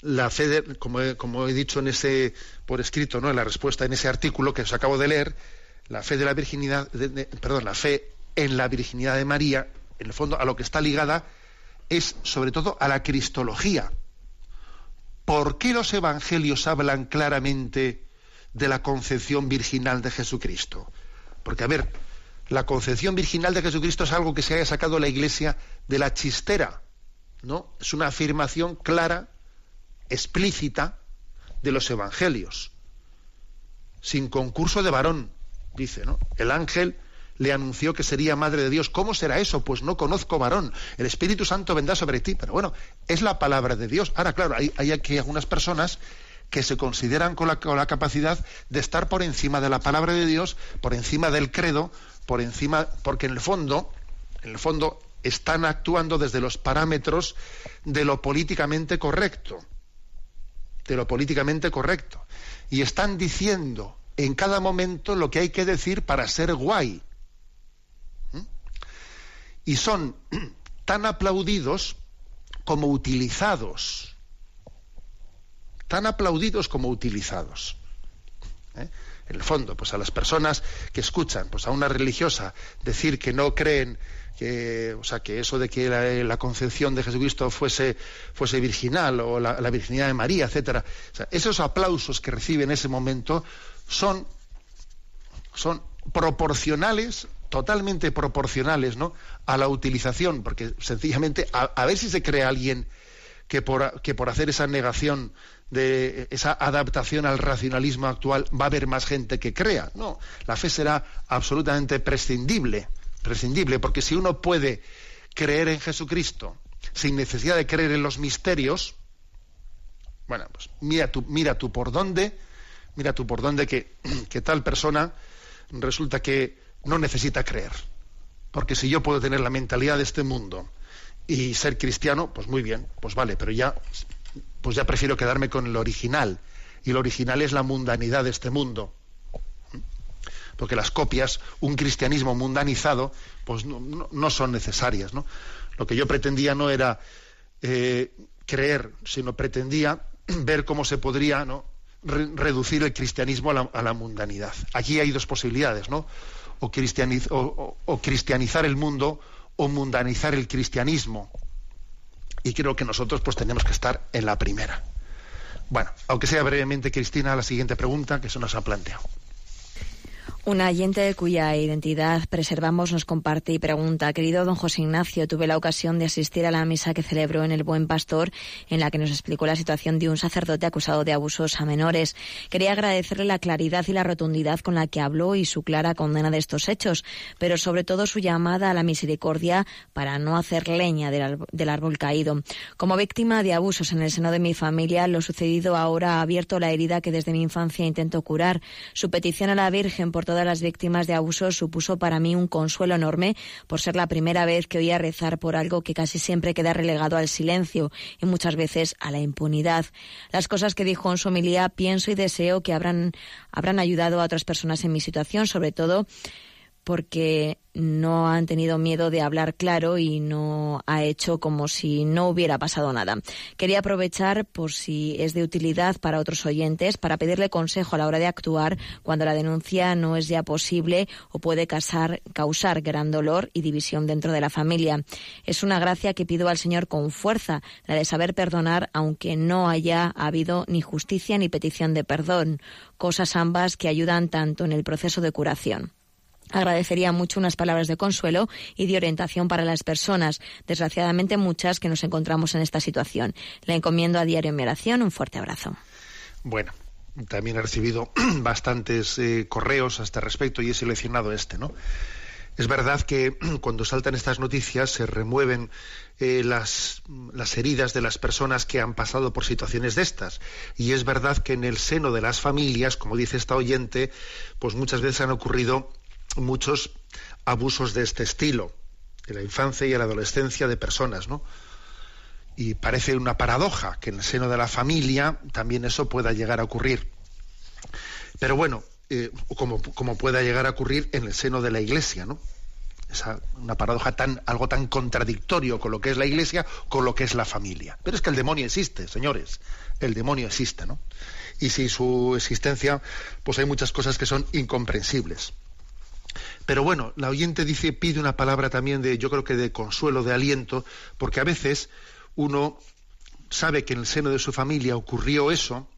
B: la fe, como, he, como, he, dicho en ese, por escrito, ¿no? en la respuesta en ese artículo que os acabo de leer, la fe en la virginidad de María, en el fondo a lo que está ligada es sobre todo a la cristología. ¿Por qué los evangelios hablan claramente de la concepción virginal de Jesucristo? Porque, a ver, la concepción virginal de Jesucristo es algo que se haya sacado la Iglesia de la chistera, ¿no? Es una afirmación clara, explícita de los evangelios, sin concurso de varón, dice, ¿no? El ángel le anunció que sería madre de Dios. ¿Cómo será eso? Pues no conozco varón. El Espíritu Santo vendrá sobre ti. Pero bueno, es la palabra de Dios. Ahora, claro, hay, hay aquí algunas personas que se consideran con la, con la, capacidad de estar por encima de la palabra de Dios, por encima del credo, por encima, porque en el fondo, en el fondo están actuando desde los parámetros de lo políticamente correcto, de lo políticamente correcto, y están diciendo en cada momento lo que hay que decir para ser guay. ¿Mm? Y son <clears throat> tan aplaudidos como utilizados. Tan aplaudidos como utilizados. ¿Eh? En el fondo, pues a las personas que escuchan, pues a una religiosa decir que no creen que, o sea, que eso de que la, concepción de Jesucristo fuese, fuese virginal o la, la virginidad de María, etcétera, esos aplausos que recibe en ese momento son, son proporcionales, totalmente proporcionales, ¿no? A la utilización, porque sencillamente a, ver si se cree alguien que por, que por hacer esa negación de esa adaptación al racionalismo actual va a haber más gente que crea. No, la fe será absolutamente prescindible, prescindible, porque si uno puede creer en Jesucristo sin necesidad de creer en los misterios, bueno, pues mira tú, mira tú por dónde mira tú por dónde que, que tal persona resulta que no necesita creer. Porque si yo puedo tener la mentalidad de este mundo y ser cristiano, pues muy bien, pues vale, pero ya, pues ya prefiero quedarme con el original. Y lo original es la mundanidad de este mundo. Porque las copias, un cristianismo mundanizado, pues no, son necesarias. ¿no? Lo que yo pretendía no era eh, creer, sino pretendía ver cómo se podría ¿no? Reducir el cristianismo a la, mundanidad. Aquí hay dos posibilidades, ¿no? O, o, cristianizar el mundo o mundanizar el cristianismo. Y creo que nosotros pues tenemos que estar en la primera. Bueno, aunque sea brevemente, Cristina, la siguiente pregunta que se nos ha planteado.
A: Un oyente cuya identidad preservamos nos comparte y pregunta, querido don José Ignacio, tuve la ocasión de asistir a la misa que celebró en el Buen Pastor, en la que nos explicó la situación de un sacerdote acusado de abusos a menores. Quería agradecerle la claridad y la rotundidad con la que habló y su clara condena de estos hechos, pero sobre todo su llamada a la misericordia para no hacer leña del, árbol caído. Como víctima de abusos en el seno de mi familia, lo sucedido ahora ha abierto la herida que desde mi infancia intento curar. Su petición a la Virgen por todas las víctimas de abusos supuso para mí un consuelo enorme por ser la primera vez que oía rezar por algo que casi siempre queda relegado al silencio y muchas veces a la impunidad. Las cosas que dijo en su homilía pienso y deseo que habrán, habrán ayudado a otras personas en mi situación, sobre todo porque no han tenido miedo de hablar claro y no ha hecho como si no hubiera pasado nada. Quería aprovechar, por si es de utilidad para otros oyentes, para pedirle consejo a la hora de actuar cuando la denuncia no es ya posible o puede causar, gran dolor y división dentro de la familia. Es una gracia que pido al Señor con fuerza, la de saber perdonar aunque no haya habido ni justicia ni petición de perdón, cosas ambas que ayudan tanto en el proceso de curación. Agradecería mucho unas palabras de consuelo y de orientación para las personas, desgraciadamente muchas que nos encontramos en esta situación. Le encomiendo a diario en mi oración. Un fuerte abrazo.
B: Bueno, también he recibido <clears throat> bastantes eh, correos a este respecto y he seleccionado este, ¿no? Es verdad que <clears throat> cuando saltan estas noticias se remueven eh, las, las, heridas de las personas que han pasado por situaciones de estas. Y es verdad que en el seno de las familias, como dice esta oyente, pues muchas veces han ocurrido muchos abusos de este estilo en la infancia y en la adolescencia de personas, ¿no? Y parece una paradoja que en el seno de la familia también eso pueda llegar a ocurrir. Pero bueno, eh, como, como, pueda llegar a ocurrir en el seno de la Iglesia, ¿no? Esa, una paradoja tan, algo tan contradictorio con lo que es la Iglesia, con lo que es la familia. Pero es que el demonio existe, señores. El demonio existe, ¿no? Y sin su existencia, pues hay muchas cosas que son incomprensibles. Pero bueno, la oyente dice, pide una palabra también de, yo creo que de consuelo, de aliento, porque a veces uno sabe que en el seno de su familia ocurrió eso,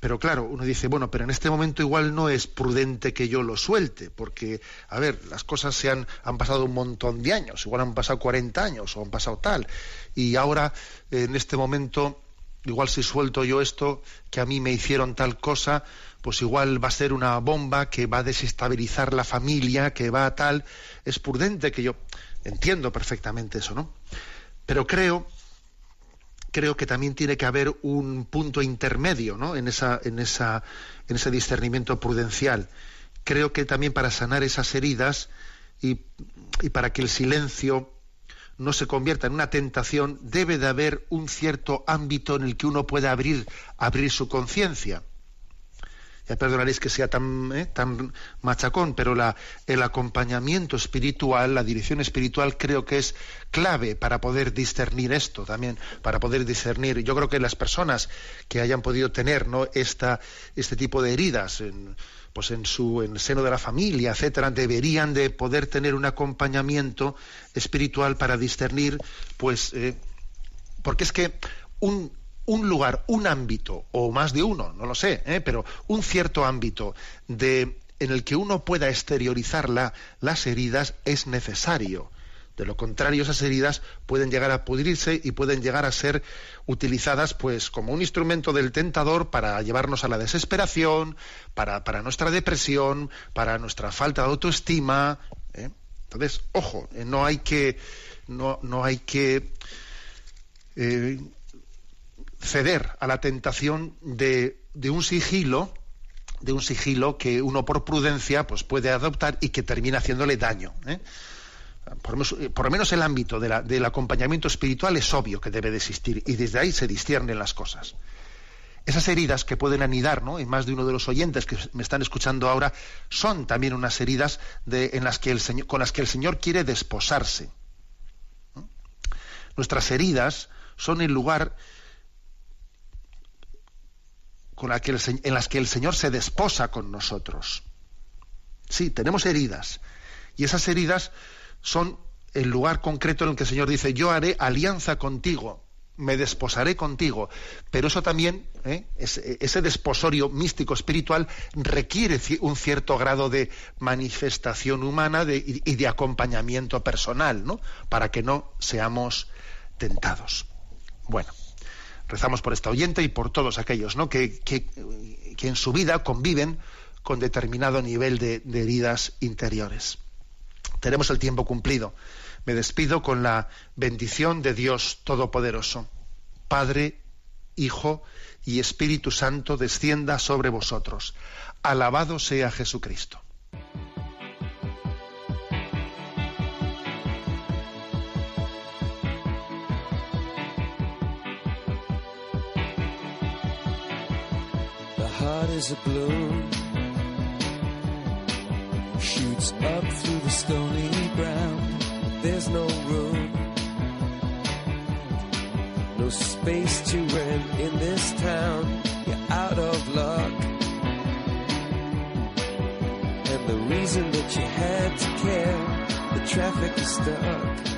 B: pero claro, uno dice, bueno, pero en este momento igual no es prudente que yo lo suelte, porque, a ver, las cosas se han, han pasado un montón de años, igual han pasado 40 años o han pasado tal, y ahora, en este momento, igual si suelto yo esto, que a mí me hicieron tal cosa, pues igual va a ser una bomba que va a desestabilizar la familia, que va a tal. Es prudente que yo entiendo perfectamente eso, ¿no? Pero creo creo que también tiene que haber un punto intermedio, ¿no? En esa en esa en ese discernimiento prudencial. Creo que también para sanar esas heridas y, y para que el silencio no se convierta en una tentación, debe de haber un cierto ámbito en el que uno pueda abrir, abrir su conciencia perdonaréis que sea tan, eh, tan machacón, pero la, el acompañamiento espiritual, la dirección espiritual creo que es clave para poder discernir esto también, para poder discernir. Yo creo que las personas que hayan podido tener ¿no? Esta, este tipo de heridas en, pues en su en el seno de la familia, etcétera, deberían de poder tener un acompañamiento espiritual para discernir, pues, eh, porque es que un, un lugar, un ámbito, o más de uno, no lo sé, ¿eh? pero un cierto ámbito de, en el que uno pueda exteriorizar las heridas es necesario. De lo contrario, esas heridas pueden llegar a pudrirse y pueden llegar a ser utilizadas pues como un instrumento del tentador para llevarnos a la desesperación, para, para nuestra depresión, para nuestra falta de autoestima. ¿eh? Entonces, ojo, eh, no hay que, no, no hay que ceder a la tentación de, un sigilo de un sigilo que uno por prudencia pues puede adoptar y que termina haciéndole daño. ¿eh? Menos, por, lo menos, el ámbito del acompañamiento espiritual es obvio que debe de existir y desde ahí se disciernen las cosas. Esas heridas que pueden anidar ¿no? en más de uno de los oyentes que me están escuchando ahora son también unas heridas de, en las que con las que el Señor quiere desposarse. Nuestras heridas son el lugar con en las que el Señor se desposa con nosotros. Sí, tenemos heridas. Y esas heridas son el lugar concreto en el que el Señor dice, yo haré alianza contigo, me desposaré contigo. Pero eso también, ¿eh? ese, desposorio místico espiritual requiere un cierto grado de manifestación humana y, de acompañamiento personal, ¿no? Para que no seamos tentados. Bueno, rezamos por esta oyente y por todos aquellos ¿no? que, que, que en su vida conviven con determinado nivel de, de heridas interiores. Tenemos el tiempo cumplido. Me despido con la bendición de Dios Todopoderoso. Padre, Hijo y Espíritu Santo descienda sobre vosotros. Alabado sea Jesucristo.
D: Heart is a balloon shoots up through the stony ground. There's no room, no space to rent in this town. You're out of luck. And the reason that you had to care, the traffic is stuck.